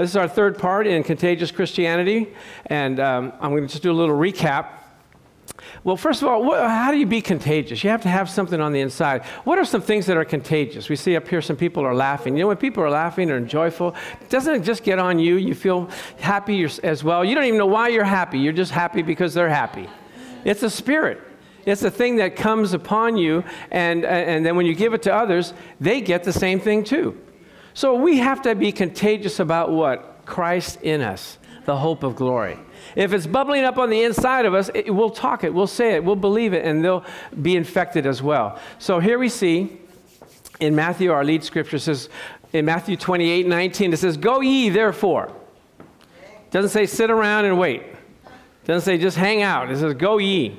This is our third part in Contagious Christianity, and um, I'm going to just do a little recap. Well, first of all, how do you be contagious? You have to have something on the inside. What are some things that are contagious? We see up here some people are laughing. You know, when people are laughing and joyful, doesn't it just get on you? You feel happy as well. You don't even know why you're happy. You're just happy because they're happy. It's a spirit. It's a thing that comes upon you, and, and then when you give it to others, they get the same thing too. So we have to be contagious about what? Christ in us, the hope of glory. If it's bubbling up on the inside of us, it, we'll talk it, we'll say it, we'll believe it, and they'll be infected as well. So here we see in Matthew, our lead scripture says, in Matthew 28 19, it says, Go ye therefore. It doesn't say sit around and wait. It doesn't say just hang out. It says, Go ye,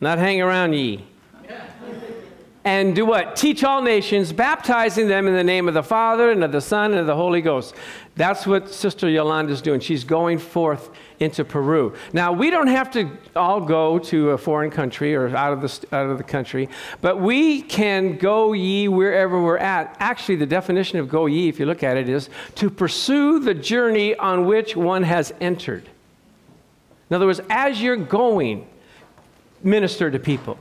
not hang around ye and do what? Teach all nations, baptizing them in the name of the Father and of the Son and of the Holy Ghost. That's what Sister Yolanda is doing. She's going forth into Peru. Now, we don't have to all go to a foreign country or out of the, out of the country, but we can go ye wherever we're at. Actually, the definition of go ye, if you look at it, is to pursue the journey on which one has entered. In other words, as you're going, minister to people.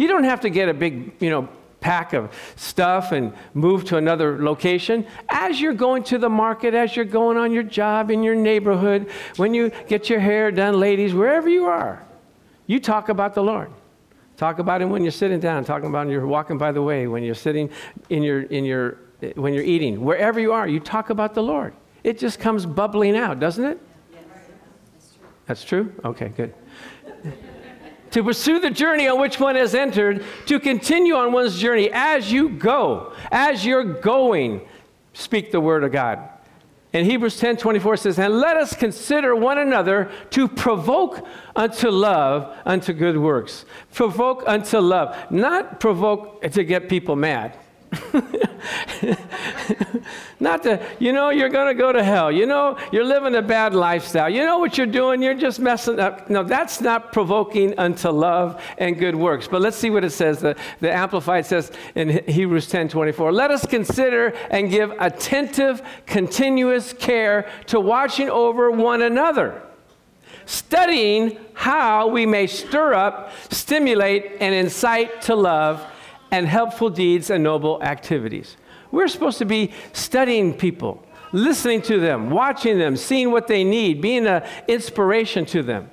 You don't have to get a big, you know, pack of stuff and move to another location. As you're going to the market, as you're going on your job in your neighborhood, when you get your hair done, ladies, wherever you are, you talk about the Lord. Talk about him when you're sitting down, talking about when you're walking by the way, when you're sitting in your in your when you're eating. Wherever you are, you talk about the Lord. It just comes bubbling out, doesn't it? Yes. That's true? Okay, good to pursue the journey on which one has entered, to continue on one's journey as you go, as you're going, speak the word of God. And Hebrews 10 24 says, And let us consider one another to provoke unto love, unto good works. Provoke unto love, not provoke to get people mad. Not to, you know, you're going to go to hell. You know, you're living a bad lifestyle. You know what you're doing? You're just messing up. No, that's not provoking unto love and good works. But let's see what it says. The, the Amplified says in Hebrews 10 24, let us consider and give attentive, continuous care to watching over one another studying how we may stir up, stimulate, and incite to love and helpful deeds and noble activities. We're supposed to be studying people, listening to them, watching them, seeing what they need, being an inspiration to them,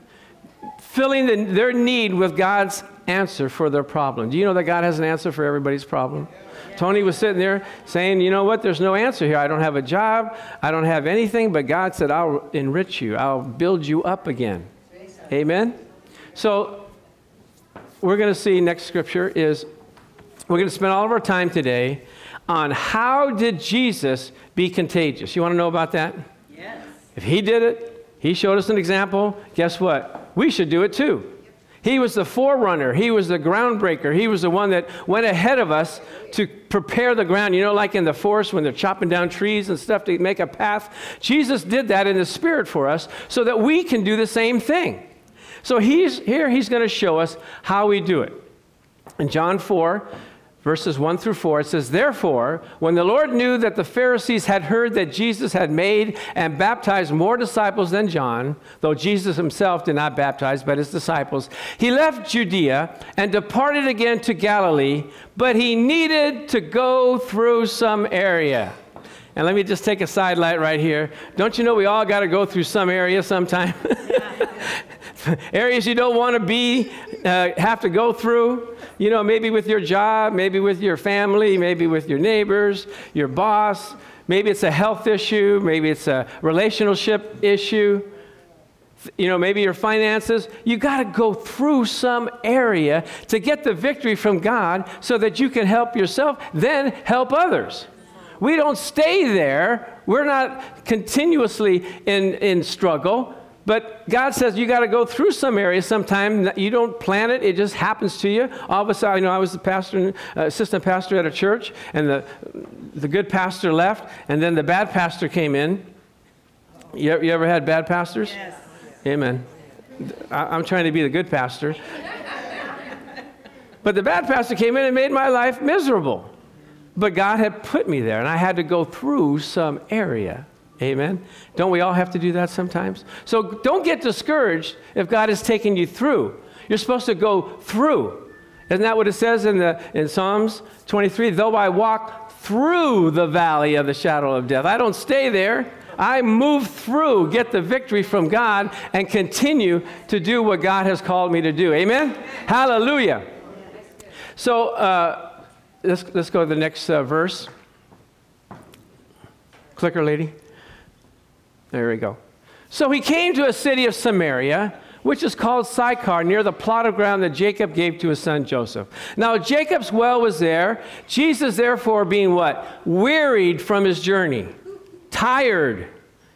filling the, their need with God's answer for their problem. Do you know that God has an answer for everybody's problem? Tony was sitting there saying, You know what? There's no answer here. I don't have a job. I don't have anything. But God said, I'll enrich you. I'll build you up again. Amen? So, we're going to see next scripture is we're going to spend all of our time today on how did Jesus be contagious. You want to know about that? Yes. If he did it, he showed us an example, guess what? We should do it too. He was the forerunner. He was the groundbreaker. He was the one that went ahead of us to prepare the ground. You know, like in the forest when they're chopping down trees and stuff to make a path. Jesus did that in the Spirit for us so that we can do the same thing. So he's here, he's going to show us how we do it. In John 4, verses 1 through 4, it says, Therefore, when the Lord knew that the Pharisees had heard that Jesus had made and baptized more disciples than John, though Jesus himself did not baptize, but his disciples, he left Judea and departed again to Galilee, but he needed to go through some area. And let me just take a sidelight right here. Don't you know we all got to go through some area sometime? Areas you don't want to be, uh, have to go through you know, maybe with your job, maybe with your family, maybe with your neighbors, your boss. Maybe it's a health issue, maybe it's a relationship issue. You know, maybe your finances. You got to go through some area to get the victory from God so that you can help yourself, then help others. We don't stay there. We're not continuously in, in struggle. But God says you got to go through some areas sometime. You don't plan it, it just happens to you. All of a sudden, you know, I was the pastor, uh, assistant pastor at a church, and the, the good pastor left, and then the bad pastor came in. You, you ever had bad pastors? Yes. Amen. I, I'm trying to be the good pastor. but the bad pastor came in and made my life miserable. But God had put me there, and I had to go through some area. Amen. Don't we all have to do that sometimes? So don't get discouraged if God is taking you through. You're supposed to go through. Isn't that what it says in, the, in Psalms 23? Though I walk through the valley of the shadow of death, I don't stay there. I move through, get the victory from God, and continue to do what God has called me to do. Amen? Hallelujah. So uh, let's, let's go to the next uh, verse. Clicker, lady. There we go. So he came to a city of Samaria, which is called Sychar, near the plot of ground that Jacob gave to his son Joseph. Now Jacob's well was there. Jesus, therefore, being what? Wearied from his journey, tired.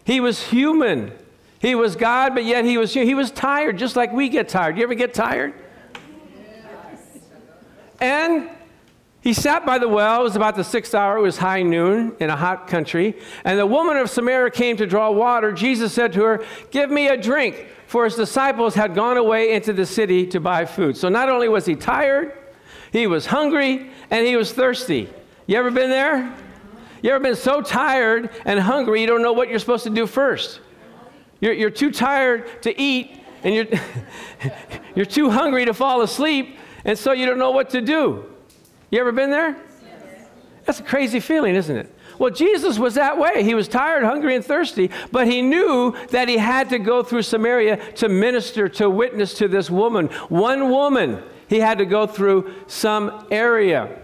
He was human. He was God, but yet he was he was tired, just like we get tired. You ever get tired? And he sat by the well. It was about the sixth hour. It was high noon in a hot country. And the woman of Samaria came to draw water. Jesus said to her, Give me a drink, for his disciples had gone away into the city to buy food. So not only was he tired, he was hungry, and he was thirsty. You ever been there? You ever been so tired and hungry you don't know what you're supposed to do first? You're, you're too tired to eat, and you're, you're too hungry to fall asleep, and so you don't know what to do. You ever been there? That's a crazy feeling, isn't it? Well, Jesus was that way. He was tired, hungry, and thirsty, but he knew that he had to go through Samaria to minister, to witness to this woman. One woman, he had to go through some area.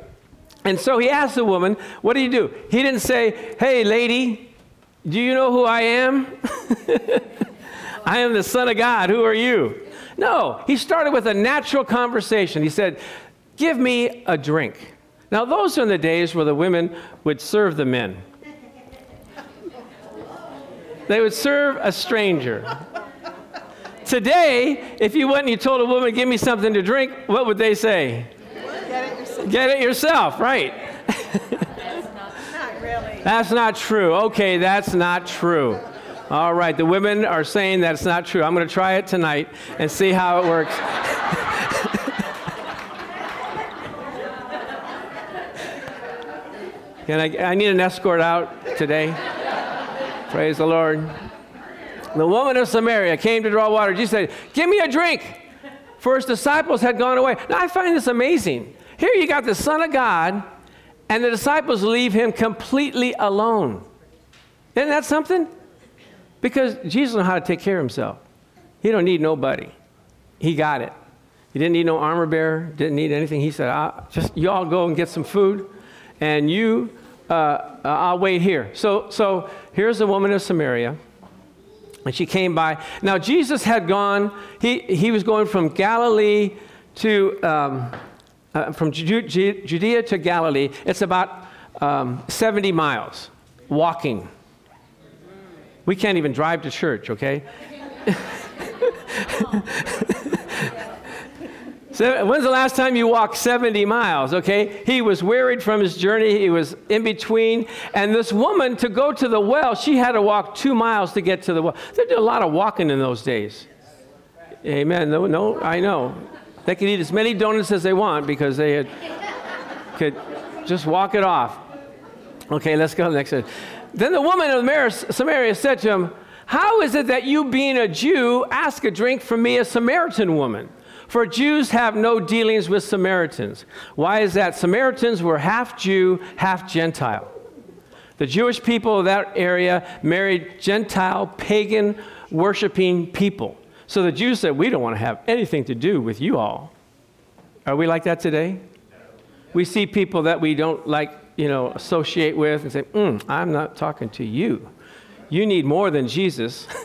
And so he asked the woman, What do you do? He didn't say, Hey, lady, do you know who I am? I am the Son of God. Who are you? No, he started with a natural conversation. He said, Give me a drink. Now, those are the days where the women would serve the men. They would serve a stranger. Today, if you went and you told a woman, give me something to drink, what would they say? Get it yourself. Get it yourself, right. that's not really. That's not true. Okay, that's not true. All right, the women are saying that's not true. I'm going to try it tonight and see how it works. Can I, I need an escort out today. Praise the Lord. The woman of Samaria came to draw water. Jesus said, Give me a drink. For his disciples had gone away. Now I find this amazing. Here you got the Son of God, and the disciples leave him completely alone. Isn't that something? Because Jesus knew how to take care of himself. He don't need nobody. He got it. He didn't need no armor bearer, didn't need anything. He said, ah, just you all go and get some food and you, uh, uh, I'll wait here. So, so here's the woman of Samaria. And she came by. Now, Jesus had gone, he, he was going from Galilee to, um, uh, from Judea to Galilee. It's about um, 70 miles walking. We can't even drive to church, okay? When's the last time you walked 70 miles? Okay, he was wearied from his journey. He was in between, and this woman to go to the well, she had to walk two miles to get to the well. They did a lot of walking in those days. Amen. No, no, I know. They could eat as many donuts as they want because they had, could just walk it off. Okay, let's go to the next. Then the woman of Samaria said to him, How is it that you, being a Jew, ask a drink from me, a Samaritan woman? For Jews have no dealings with Samaritans. Why is that? Samaritans were half Jew, half Gentile. The Jewish people of that area married Gentile, pagan, worshiping people. So the Jews said, We don't want to have anything to do with you all. Are we like that today? We see people that we don't like, you know, associate with and say, mm, I'm not talking to you. You need more than Jesus.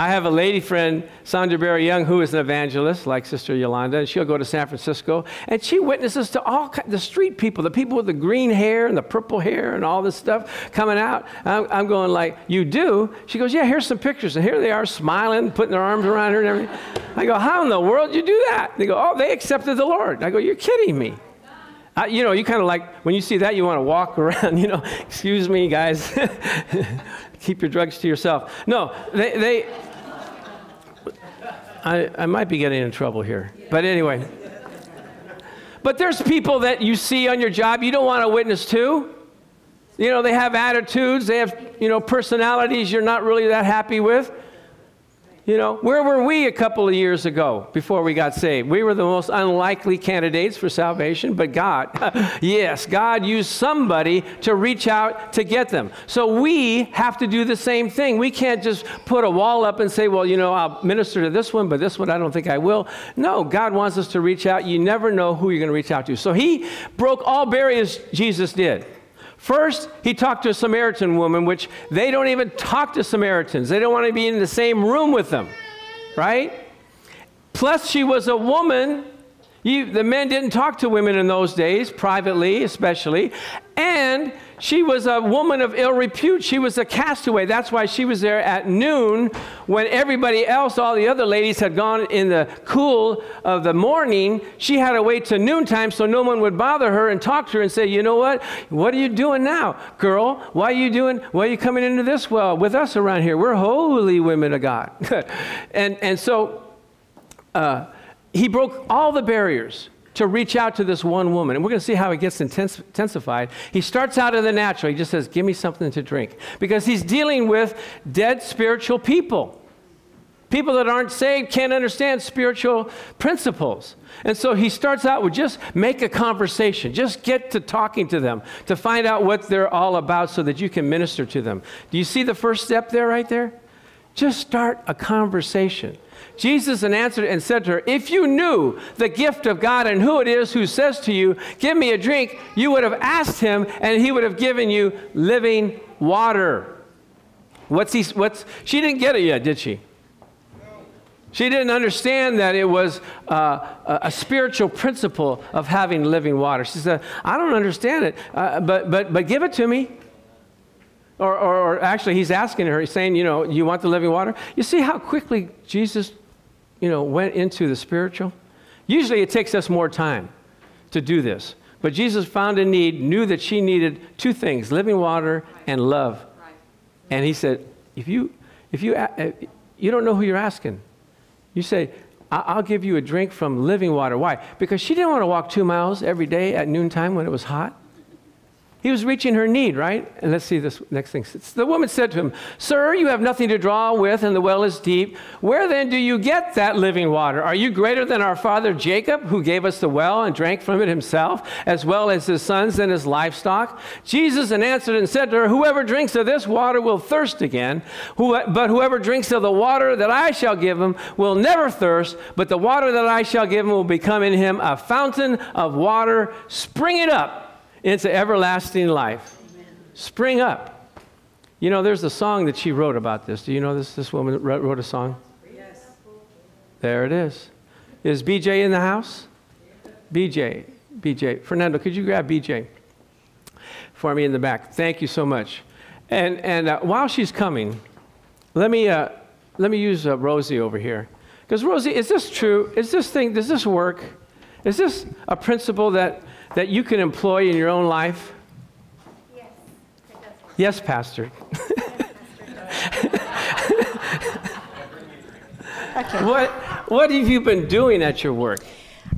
I have a lady friend, Sandra Berry Young, who is an evangelist like Sister Yolanda, and she'll go to San Francisco, and she witnesses to all the street people, the people with the green hair and the purple hair and all this stuff coming out. I'm, I'm going like, you do? She goes, yeah, here's some pictures, and here they are smiling, putting their arms around her and everything. I go, how in the world you do that? They go, oh, they accepted the Lord. I go, you're kidding me. Uh, you know, you kind of like, when you see that, you want to walk around, you know, excuse me, guys. Keep your drugs to yourself. No, they, they I, I might be getting in trouble here. But anyway. But there's people that you see on your job you don't want to witness to. You know, they have attitudes, they have, you know, personalities you're not really that happy with. You know, where were we a couple of years ago before we got saved? We were the most unlikely candidates for salvation, but God, yes, God used somebody to reach out to get them. So we have to do the same thing. We can't just put a wall up and say, well, you know, I'll minister to this one, but this one I don't think I will. No, God wants us to reach out. You never know who you're going to reach out to. So he broke all barriers, Jesus did. First, he talked to a Samaritan woman, which they don't even talk to Samaritans. They don't want to be in the same room with them, right? Plus, she was a woman. You, the men didn't talk to women in those days, privately especially. And she was a woman of ill repute. She was a castaway. That's why she was there at noon when everybody else, all the other ladies, had gone in the cool of the morning. She had to wait to noontime so no one would bother her and talk to her and say, You know what? What are you doing now, girl? Why are you doing? Why are you coming into this well with us around here? We're holy women of God. and, and so uh, he broke all the barriers to reach out to this one woman. And we're going to see how it gets intensified. He starts out in the natural. He just says, Give me something to drink. Because he's dealing with dead spiritual people. People that aren't saved can't understand spiritual principles. And so he starts out with just make a conversation, just get to talking to them to find out what they're all about so that you can minister to them. Do you see the first step there, right there? Just start a conversation. Jesus answered and said to her, If you knew the gift of God and who it is who says to you, Give me a drink, you would have asked him, and he would have given you living water. What's he, what's, she didn't get it yet, did she? She didn't understand that it was uh, a spiritual principle of having living water. She said, I don't understand it, uh, but, but, but give it to me. Or, or, or, actually, he's asking her, he's saying, you know, you want the living water? You see how quickly Jesus you know, went into the spiritual? Usually it takes us more time to do this. But Jesus found a need, knew that she needed two things living water and love. And he said, if you, if you, uh, you don't know who you're asking, you say, I'll give you a drink from living water. Why? Because she didn't want to walk two miles every day at noontime when it was hot. He was reaching her need, right? And let's see this next thing. The woman said to him, Sir, you have nothing to draw with, and the well is deep. Where then do you get that living water? Are you greater than our father Jacob, who gave us the well and drank from it himself, as well as his sons and his livestock? Jesus answered and said to her, Whoever drinks of this water will thirst again, but whoever drinks of the water that I shall give him will never thirst, but the water that I shall give him will become in him a fountain of water springing up into everlasting life. Amen. Spring up. You know, there's a song that she wrote about this. Do you know this? This woman wrote a song? Yes. There it is. Is BJ in the house? BJ. BJ. Fernando, could you grab BJ for me in the back? Thank you so much. And, and uh, while she's coming, let me, uh, let me use uh, Rosie over here. Because, Rosie, is this true? Is this thing, does this work? Is this a principle that that you can employ in your own life? Yes, yes Pastor. okay. What, what have you been doing at your work?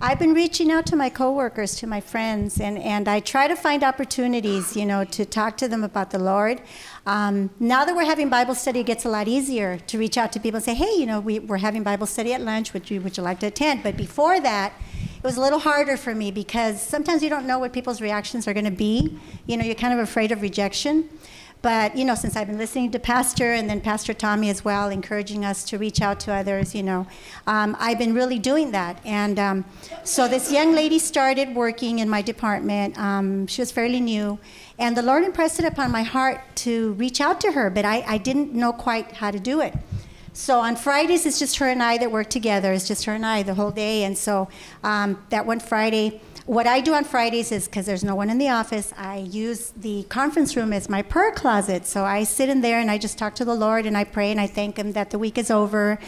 I've been reaching out to my coworkers, to my friends, and, and I try to find opportunities, you know, to talk to them about the Lord. Um, now that we're having Bible study, it gets a lot easier to reach out to people and say, hey, you know, we, we're having Bible study at lunch. Would you, would you like to attend? But before that, it was a little harder for me because sometimes you don't know what people's reactions are going to be. You know, you're kind of afraid of rejection. But, you know, since I've been listening to Pastor and then Pastor Tommy as well, encouraging us to reach out to others, you know, um, I've been really doing that. And um, so this young lady started working in my department. Um, she was fairly new. And the Lord impressed it upon my heart to reach out to her, but I, I didn't know quite how to do it. So on Fridays, it's just her and I that work together. It's just her and I the whole day. And so um, that one Friday, what I do on Fridays is because there's no one in the office, I use the conference room as my prayer closet. So I sit in there and I just talk to the Lord and I pray and I thank Him that the week is over.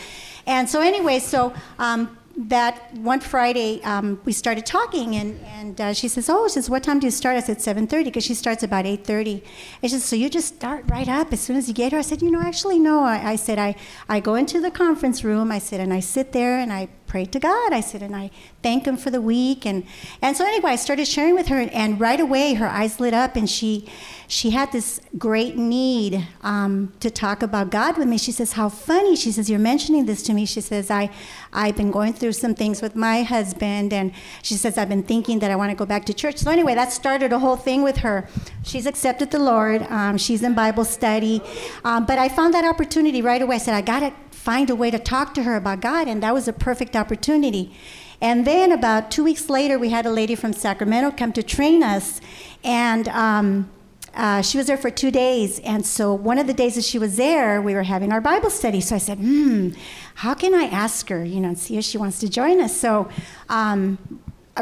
And so, anyway, so um, that one Friday um, we started talking, and, and uh, she says, "Oh, she says, what time do you start?" I said, "7:30," because she starts about 8:30. And she says, "So you just start right up as soon as you get here?" I said, "You know, actually, no." I, I said, "I I go into the conference room." I said, and I sit there and I prayed to God. I said, and I thank Him for the week. And, and so anyway, I started sharing with her, and, and right away her eyes lit up, and she, she had this great need um, to talk about God with me. She says, How funny. She says, You're mentioning this to me. She says, I, I've been going through some things with my husband, and she says, I've been thinking that I want to go back to church. So, anyway, that started a whole thing with her. She's accepted the Lord, um, she's in Bible study. Um, but I found that opportunity right away. I said, I got to find a way to talk to her about God, and that was a perfect opportunity. And then about two weeks later, we had a lady from Sacramento come to train us, and um, uh, she was there for two days. And so one of the days that she was there, we were having our Bible study. So I said, hmm, how can I ask her, you know, and see if she wants to join us? So um,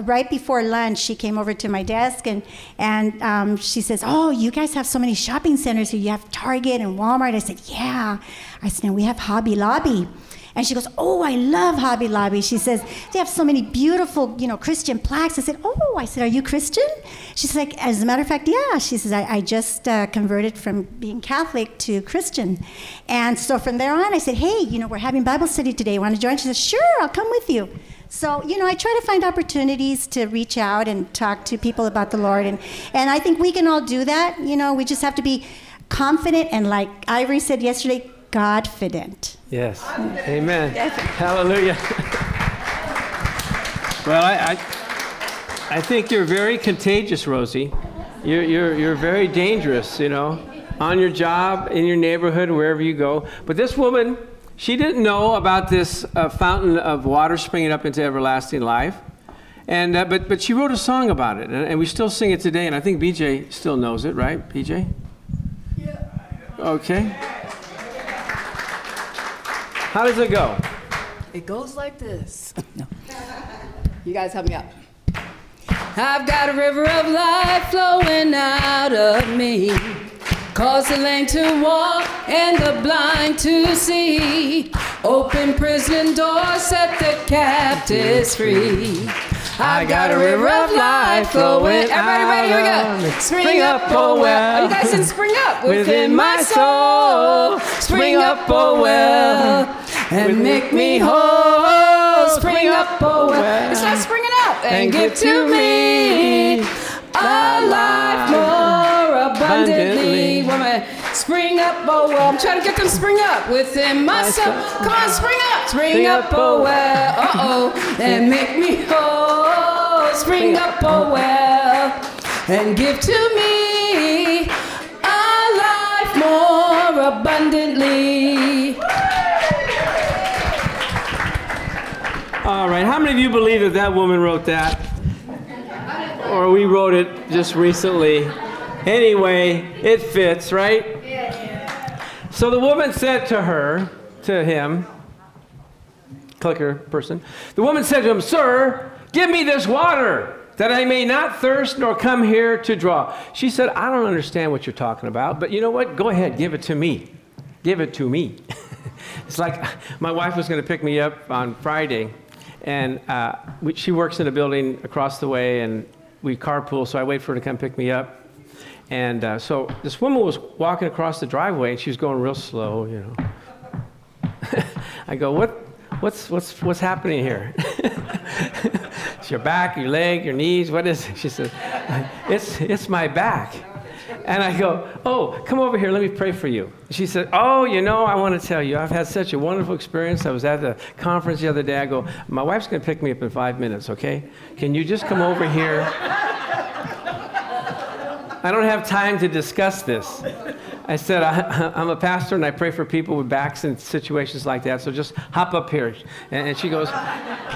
right before lunch, she came over to my desk and, and um, she says, Oh, you guys have so many shopping centers here. You have Target and Walmart. I said, Yeah. I said, No, we have Hobby Lobby. And she goes, Oh, I love Hobby Lobby. She says, They have so many beautiful, you know, Christian plaques. I said, Oh, I said, Are you Christian? She's like, As a matter of fact, yeah. She says, I, I just uh, converted from being Catholic to Christian. And so from there on, I said, Hey, you know, we're having Bible study today. Want to join? She says, Sure, I'll come with you. So, you know, I try to find opportunities to reach out and talk to people about the Lord. And, and I think we can all do that. You know, we just have to be confident and, like Ivory said yesterday, Godfident. Yes. Amen. Hallelujah. well, I, I, I, think you're very contagious, Rosie. You're, you're, you're very dangerous, you know, on your job, in your neighborhood, wherever you go. But this woman, she didn't know about this uh, fountain of water springing up into everlasting life. And, uh, but, but she wrote a song about it, and, and, we still sing it today, and I think BJ still knows it, right, BJ? Yeah. Okay. How does it go? It goes like this. no. You guys help me out. I've got a river of life flowing out of me. Cause the lame to walk and the blind to see. Open prison doors, set the captives free. I've got a river of life flowing. Everybody ready? Here we go. Spring up, oh well. Oh, you guys didn't spring up within my soul. Spring up, oh, oh well. And make me whole. Spring up, oh well. It's not springing up. And give to me a life more abundantly. Woman, spring up, oh well. I'm trying to get them spring up within myself. Come on, spring up, spring up, oh well. Uh oh, and make me whole. Spring up, oh well, and give to me a life more abundantly. All right, how many of you believe that that woman wrote that? Or we wrote it just recently? Anyway, it fits, right? So the woman said to her, to him, clicker person, the woman said to him, Sir, give me this water that I may not thirst nor come here to draw. She said, I don't understand what you're talking about, but you know what? Go ahead, give it to me. Give it to me. it's like my wife was going to pick me up on Friday, and uh, we, she works in a building across the way, and we carpool, so I wait for her to come pick me up. And uh, so this woman was walking across the driveway and she was going real slow, you know. I go, what, what's, what's, what's happening here? it's your back, your leg, your knees, what is it? She says, it's, it's my back. And I go, Oh, come over here, let me pray for you. She said, Oh, you know, I want to tell you, I've had such a wonderful experience. I was at the conference the other day. I go, My wife's going to pick me up in five minutes, okay? Can you just come over here? I don't have time to discuss this. I said, I, am a pastor and I pray for people with backs in situations like that, so just hop up here. And, and she goes,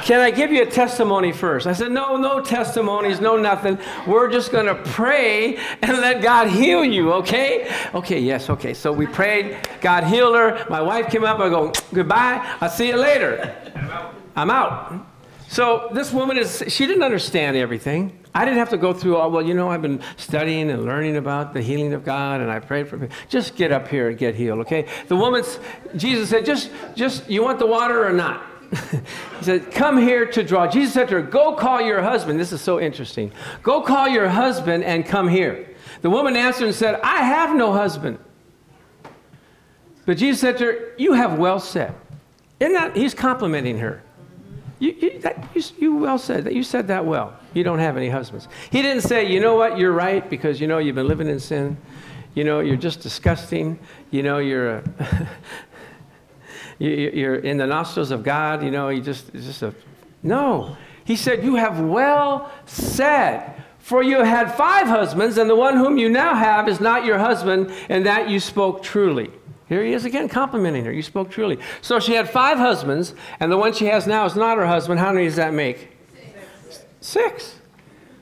Can I give you a testimony first? I said, No, no testimonies, no nothing. We're just going to pray and let God heal you, okay? Okay, yes, okay. So we prayed, God healed her. My wife came up, I go, Goodbye, I'll see you later. I'm out. So this woman is, she didn't understand everything. I didn't have to go through all, well, you know, I've been studying and learning about the healing of God and I prayed for people. Just get up here and get healed, okay? The woman's, Jesus said, just, just, you want the water or not? he said, Come here to draw. Jesus said to her, Go call your husband. This is so interesting. Go call your husband and come here. The woman answered and said, I have no husband. But Jesus said to her, You have well said. Isn't that, he's complimenting her. You, you, that, you, you well said that. You said that well. You don't have any husbands. He didn't say, you know what, you're right because you know you've been living in sin. You know, you're just disgusting. You know, you're uh, a you're in the nostrils of God. You know, you just, just a. No. He said, You have well said. For you had five husbands, and the one whom you now have is not your husband, and that you spoke truly. Here he is again complimenting her. You spoke truly. So she had five husbands, and the one she has now is not her husband. How many does that make? Six. Six.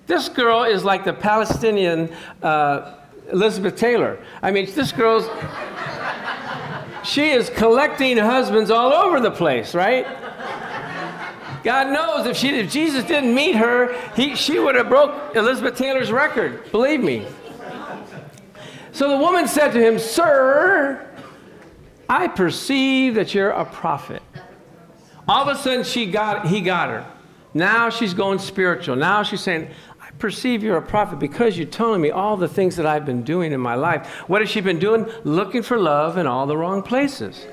This girl is like the Palestinian uh, Elizabeth Taylor. I mean, this girl's. she is collecting husbands all over the place, right? God knows if, she, if Jesus didn't meet her, he, she would have broke Elizabeth Taylor's record. Believe me. So the woman said to him, Sir, I perceive that you're a prophet. All of a sudden, she got, he got her. Now she's going spiritual. Now she's saying, I perceive you're a prophet because you're telling me all the things that I've been doing in my life. What has she been doing? Looking for love in all the wrong places.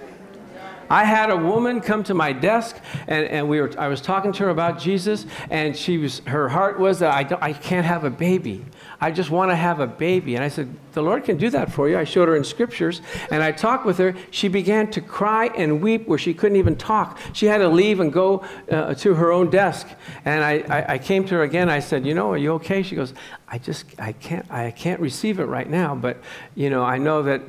I had a woman come to my desk, and, and we were, I was talking to her about Jesus, and she was, her heart was that I, I can't have a baby. I just want to have a baby. And I said, The Lord can do that for you. I showed her in scriptures, and I talked with her. She began to cry and weep where she couldn't even talk. She had to leave and go uh, to her own desk. And I, I, I came to her again. I said, You know, are you okay? She goes, I just, I can't, I can't receive it right now, but, you know, I know that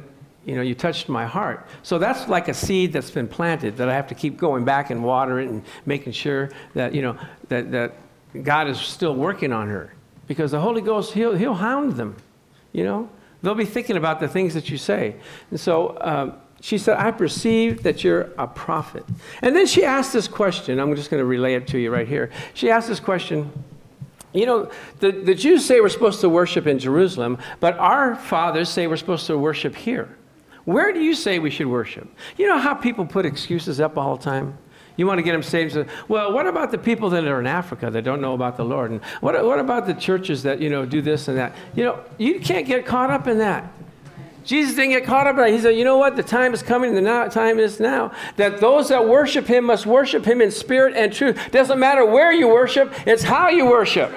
you know, you touched my heart. So that's like a seed that's been planted that I have to keep going back and water it and making sure that, you know, that, that God is still working on her. Because the Holy Ghost, he'll, he'll hound them, you know. They'll be thinking about the things that you say. And so um, she said, I perceive that you're a prophet. And then she asked this question. I'm just going to relay it to you right here. She asked this question. You know, the, the Jews say we're supposed to worship in Jerusalem, but our fathers say we're supposed to worship here. Where do you say we should worship? You know how people put excuses up all the time? You want to get them saved. Well, what about the people that are in Africa that don't know about the Lord? And what, what about the churches that, you know, do this and that? You know, you can't get caught up in that. Jesus didn't get caught up in that. He said, you know what? The time is coming, the now, time is now, that those that worship him must worship him in spirit and truth. Doesn't matter where you worship, it's how you worship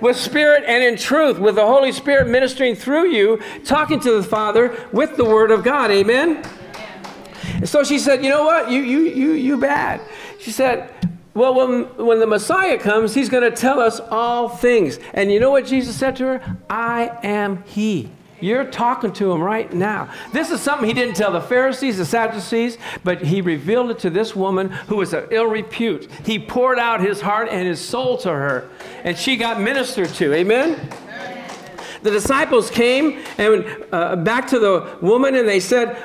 with spirit and in truth, with the Holy Spirit ministering through you, talking to the Father with the Word of God. Amen? So she said, You know what? You, you, you, you bad. She said, Well, when, when the Messiah comes, he's going to tell us all things. And you know what Jesus said to her? I am He. You're talking to him right now. This is something he didn't tell the Pharisees, the Sadducees, but he revealed it to this woman who was of ill repute. He poured out his heart and his soul to her, and she got ministered to. Amen? The disciples came and uh, back to the woman, and they said,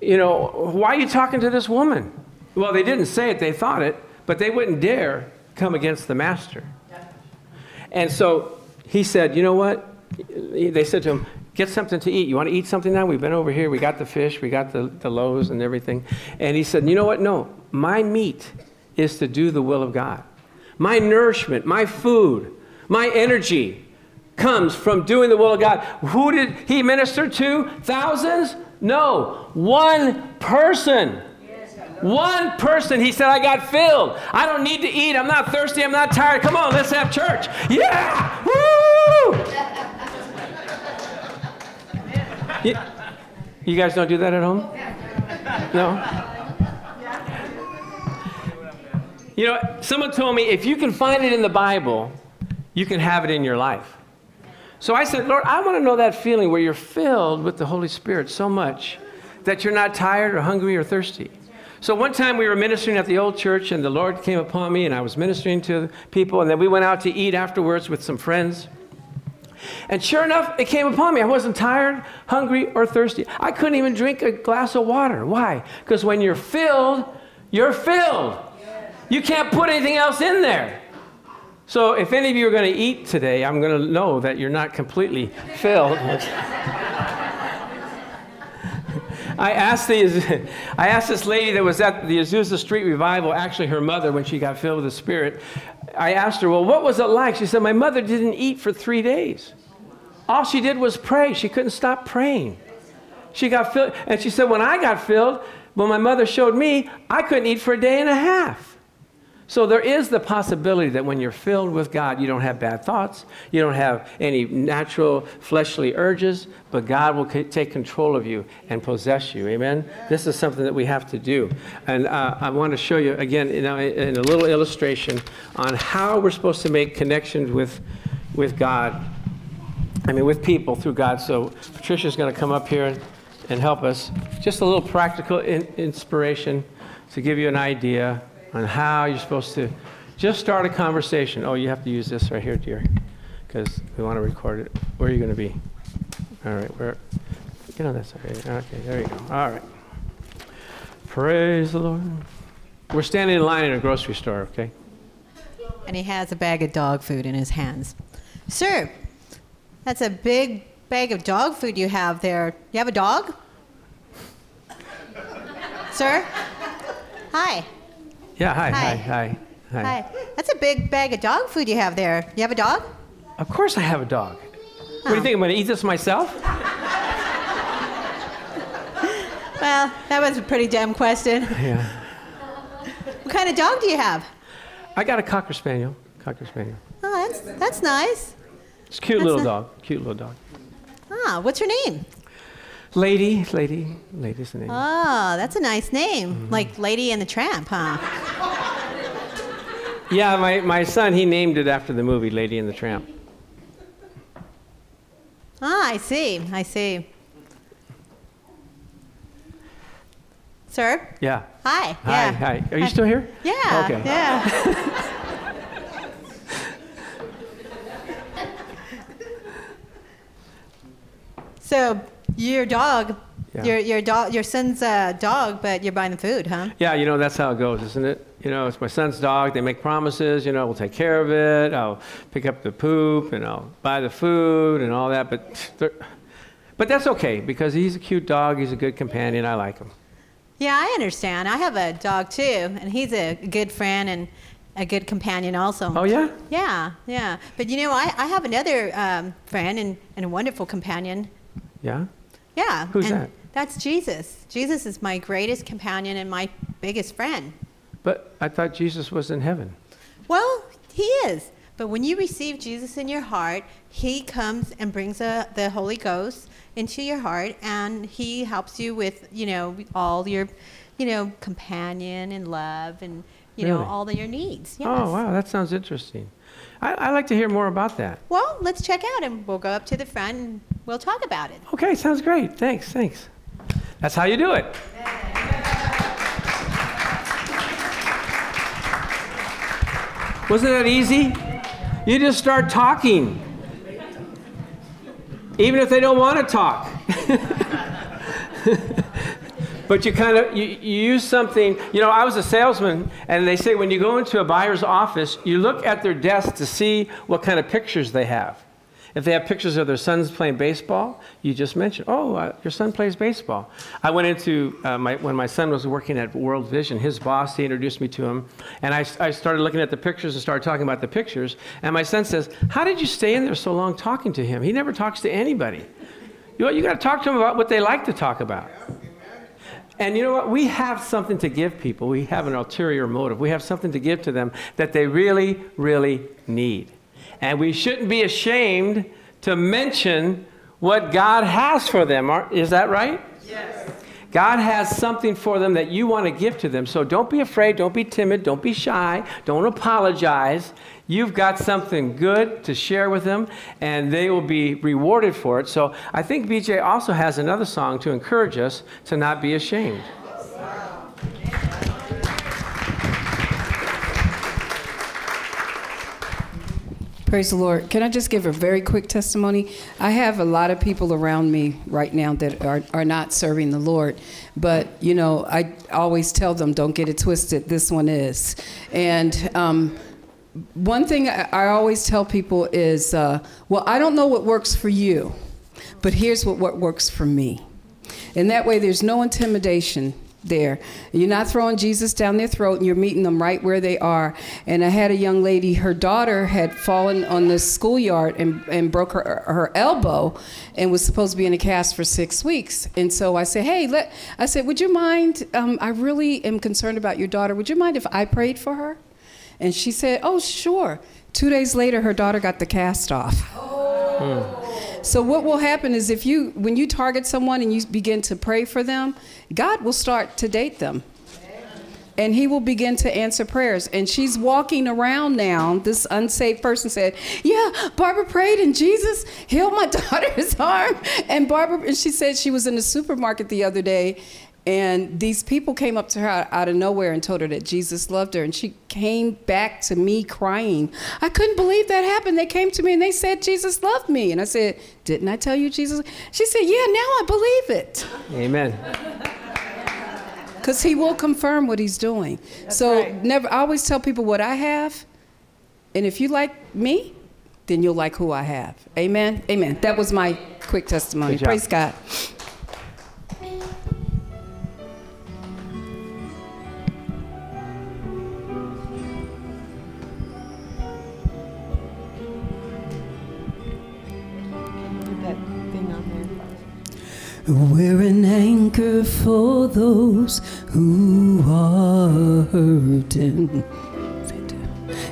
You know, why are you talking to this woman? Well, they didn't say it, they thought it, but they wouldn't dare come against the master. And so he said, You know what? They said to him, get something to eat. You want to eat something now? We've been over here. We got the fish, we got the, the loaves and everything. And he said, You know what? No, my meat is to do the will of God. My nourishment, my food, my energy comes from doing the will of God. Who did he minister to? Thousands? No, one person. One person, he said, I got filled. I don't need to eat. I'm not thirsty. I'm not tired. Come on, let's have church. Yeah! Woo! You, you guys don't do that at home? No? You know, someone told me if you can find it in the Bible, you can have it in your life. So I said, Lord, I want to know that feeling where you're filled with the Holy Spirit so much that you're not tired or hungry or thirsty. So one time we were ministering at the old church, and the Lord came upon me, and I was ministering to people, and then we went out to eat afterwards with some friends. And sure enough, it came upon me. I wasn't tired, hungry, or thirsty. I couldn't even drink a glass of water. Why? Because when you're filled, you're filled. You can't put anything else in there. So if any of you are going to eat today, I'm going to know that you're not completely filled. I asked, the, I asked this lady that was at the Azusa Street Revival, actually her mother, when she got filled with the Spirit, I asked her, Well, what was it like? She said, My mother didn't eat for three days. All she did was pray. She couldn't stop praying. She got filled. And she said, When I got filled, when my mother showed me, I couldn't eat for a day and a half. So there is the possibility that when you're filled with God, you don't have bad thoughts, you don't have any natural fleshly urges, but God will c- take control of you and possess you. Amen. This is something that we have to do, and uh, I want to show you again, you know, in a little illustration on how we're supposed to make connections with with God. I mean, with people through God. So Patricia's going to come up here and help us. Just a little practical in- inspiration to give you an idea on how you're supposed to just start a conversation. Oh, you have to use this right here, dear, because we want to record it. Where are you going to be? All right, where? Get on that side. Okay, there you go. All right. Praise the Lord. We're standing in line in a grocery store, okay? And he has a bag of dog food in his hands. Sir, that's a big bag of dog food you have there. You have a dog? Sir? Hi. Yeah, hi, hi, Hi. hi, hi. That's a big bag of dog food you have there. You have a dog? Of course I have a dog. What do you think? I'm going to eat this myself? Well, that was a pretty dumb question. Yeah. What kind of dog do you have? I got a Cocker Spaniel. Cocker Spaniel. Oh, that's, that's nice. It's a cute That's little a- dog. Cute little dog. Ah, what's her name? Lady, lady, lady's the name. Oh, that's a nice name. Mm-hmm. Like Lady and the Tramp, huh? Yeah, my, my son, he named it after the movie Lady and the Tramp. Ah, I see. I see. Sir? Yeah. Hi. Hi, yeah. hi. Are you still here? Yeah. Okay. Yeah. so your dog, Yeah. your your dog, your son's uh, dog, but you're buying the food, huh? Yeah, you know, that's how it goes, isn't it? You know, it's my son's dog. They make promises, you know, we'll take care of it. I'll pick up the poop and I'll buy the food and all that. But, they're- but that's okay because he's a cute dog. He's a good companion. I like him. Yeah, I understand. I have a dog too, and he's a good friend and a good companion also. Oh, yeah? Yeah, yeah. But you know, I, I have another um, friend and, and a wonderful companion. Yeah? Yeah. Who's and that? That's Jesus. Jesus is my greatest companion and my biggest friend. But I thought Jesus was in heaven. Well, he is. But when you receive Jesus in your heart, he comes and brings a, the Holy Ghost into your heart, and he helps you with, you know, all your, you know, companion and love and, you know, all of your needs. Oh, yes. Oh, wow, that sounds interesting. I, I'd like to hear more about that. Well, let's check out, and we'll go up to the front and we'll talk about it. Okay, sounds great. Thanks, thanks. That's how you do it. Wasn't that easy? You just start talking. Even if they don't want to talk. but you kind of you, you use something you know i was a salesman and they say when you go into a buyer's office you look at their desk to see what kind of pictures they have. If they have pictures of their sons playing baseball you just mention oh uh, your son plays baseball. I went into uh, my, when my son was working at world vision his boss he introduced me to him and I, I started looking at the pictures and started talking about the pictures and my son says how did you stay in there so long talking to him? He never talks to anybody. You, know, you got to talk to them about what they like to talk about and you know what? We have something to give people. We have an ulterior motive. We have something to give to them that they really, really need. And we shouldn't be ashamed to mention what God has for them. Is that right? Yes. God has something for them that you want to give to them. So don't be afraid, don't be timid, don't be shy, don't apologize. You've got something good to share with them, and they will be rewarded for it. So I think BJ also has another song to encourage us to not be ashamed. Praise the Lord. Can I just give a very quick testimony? I have a lot of people around me right now that are, are not serving the Lord. But, you know, I always tell them, don't get it twisted. This one is. And um, one thing I, always tell people is, uh, well, I don't know what works for you, but here's what, what works for me. And that way, there's no intimidation there. You're not throwing Jesus down their throat, and you're meeting them right where they are. And I had a young lady, her daughter had fallen on the schoolyard and, and broke her, her elbow and was supposed to be in a cast for six weeks. And so I said, Hey, let, I said, Would you mind? Um, I really am concerned about your daughter. Would you mind if I prayed for her? And she said, Oh, sure. Two days later, her daughter got the cast off. Oh. So what will happen is if you when you target someone and you begin to pray for them, God will start to date them. And he will begin to answer prayers. And she's walking around now. This unsaved person said, Yeah, Barbara prayed and Jesus healed my daughter's arm. And Barbara, and she said she was in the supermarket the other day and these people came up to her out, out, of nowhere and told her that Jesus loved her. And she came back to me crying. I couldn't believe that happened. They came to me and they said, Jesus loved me. And I said, Didn't I tell you Jesus? She said, Yeah, now I believe it. Amen. Because he will confirm what he's doing. That's so right. never I always tell people what I have. And if you like me, then you'll like who I have. Amen. Amen. That was my quick testimony. Praise God. We're an anchor for those who are hurting.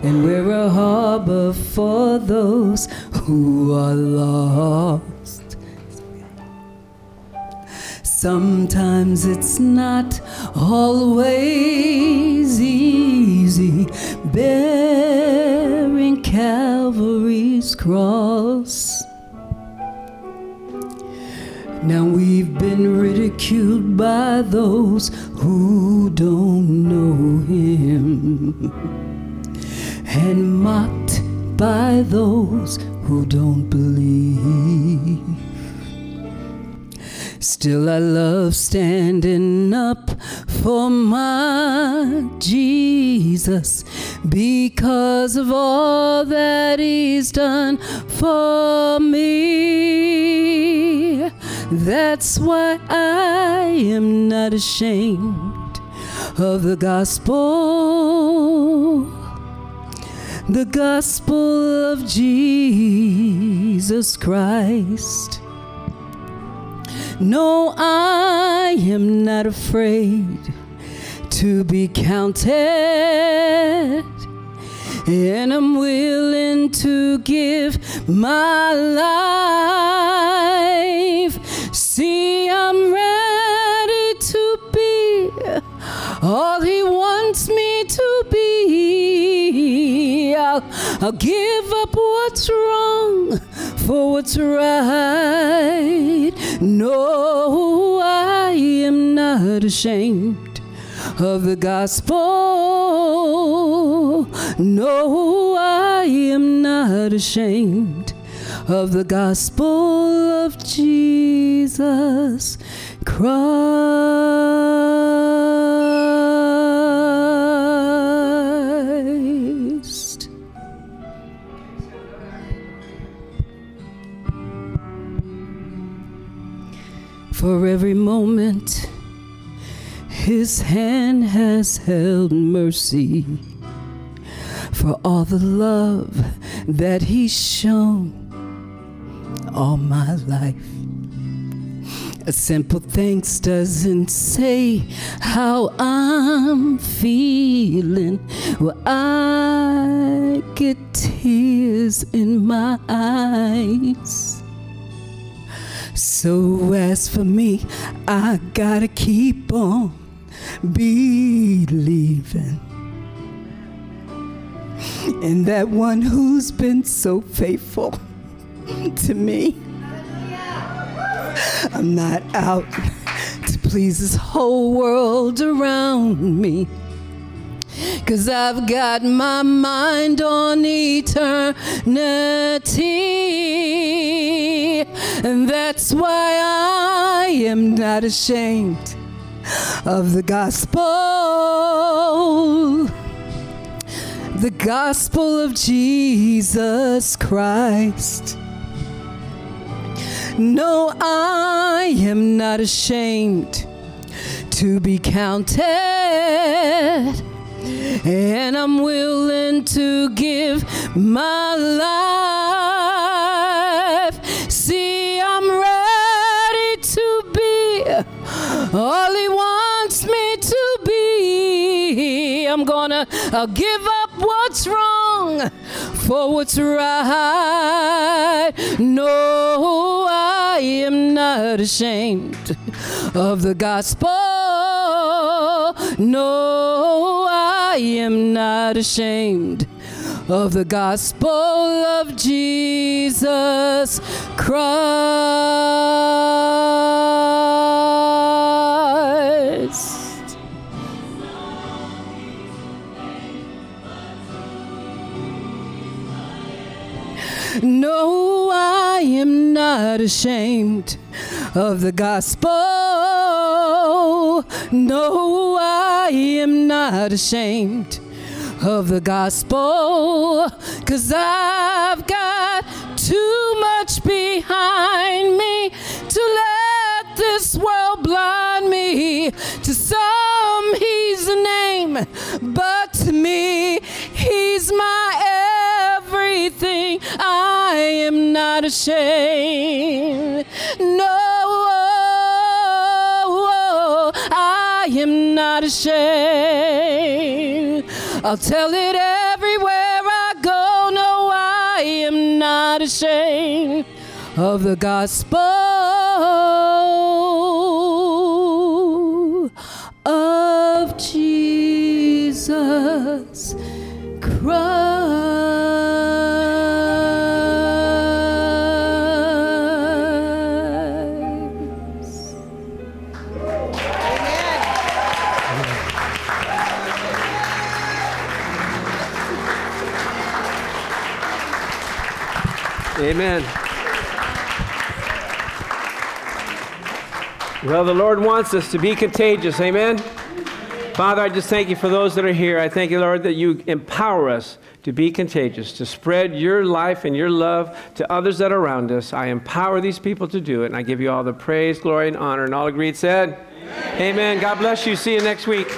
And we're a harbor for those who are lost. Sometimes it's not always easy bearing Calvary's cross. Now we've been ridiculed by those who don't know him and mocked by those who don't believe. Still, I love standing up for my Jesus because of all that He's done for me. That's why I am not ashamed of the gospel. The gospel of Jesus Christ. No, I am not afraid to be counted, and I'm willing to give my life. See, I'm ready to be all He wants me to be. I'll, I'll give up what's wrong for what's right. No, I am not ashamed of the gospel. No, I am not ashamed of the gospel of Jesus Christ. For every moment, his hand has held mercy for all the love that he's shown all my life. A simple thanks doesn't say how I'm feeling. Well, I get tears in my eyes. So as for me, I gotta keep on believing in that one who's been so faithful to me. I'm not out to please this whole world around me. Cause I've got my mind on eternity. And that's why I am not ashamed of the gospel. The gospel of Jesus Christ. No, I am not ashamed to be counted, and I'm willing to give my life. See, I'm ready to be all He wants me to be. I'm gonna I'll give up what's wrong for what's right. No, am not ashamed of the gospel. No, I am not ashamed of the gospel of Jesus Christ. No, I am not ashamed of the gospel. No, I am not ashamed of the gospel. Cause I've got too much behind me to let this world blind me. To some, he's a name, but to me, he's my everything. I am not ashamed. No, I am not ashamed. I'll tell it everywhere I go. No, I am not ashamed of the gospel of Jesus Christ. Amen. Well, the Lord wants us to be contagious. Amen. Father, I just thank you for those that are here. I thank you, Lord, that you empower us to be contagious, to spread your life and your love to others that are around us. I empower these people to do it, and I give you all the praise, glory, and honor. And all agreed said, Amen. Amen. God bless you. See you next week.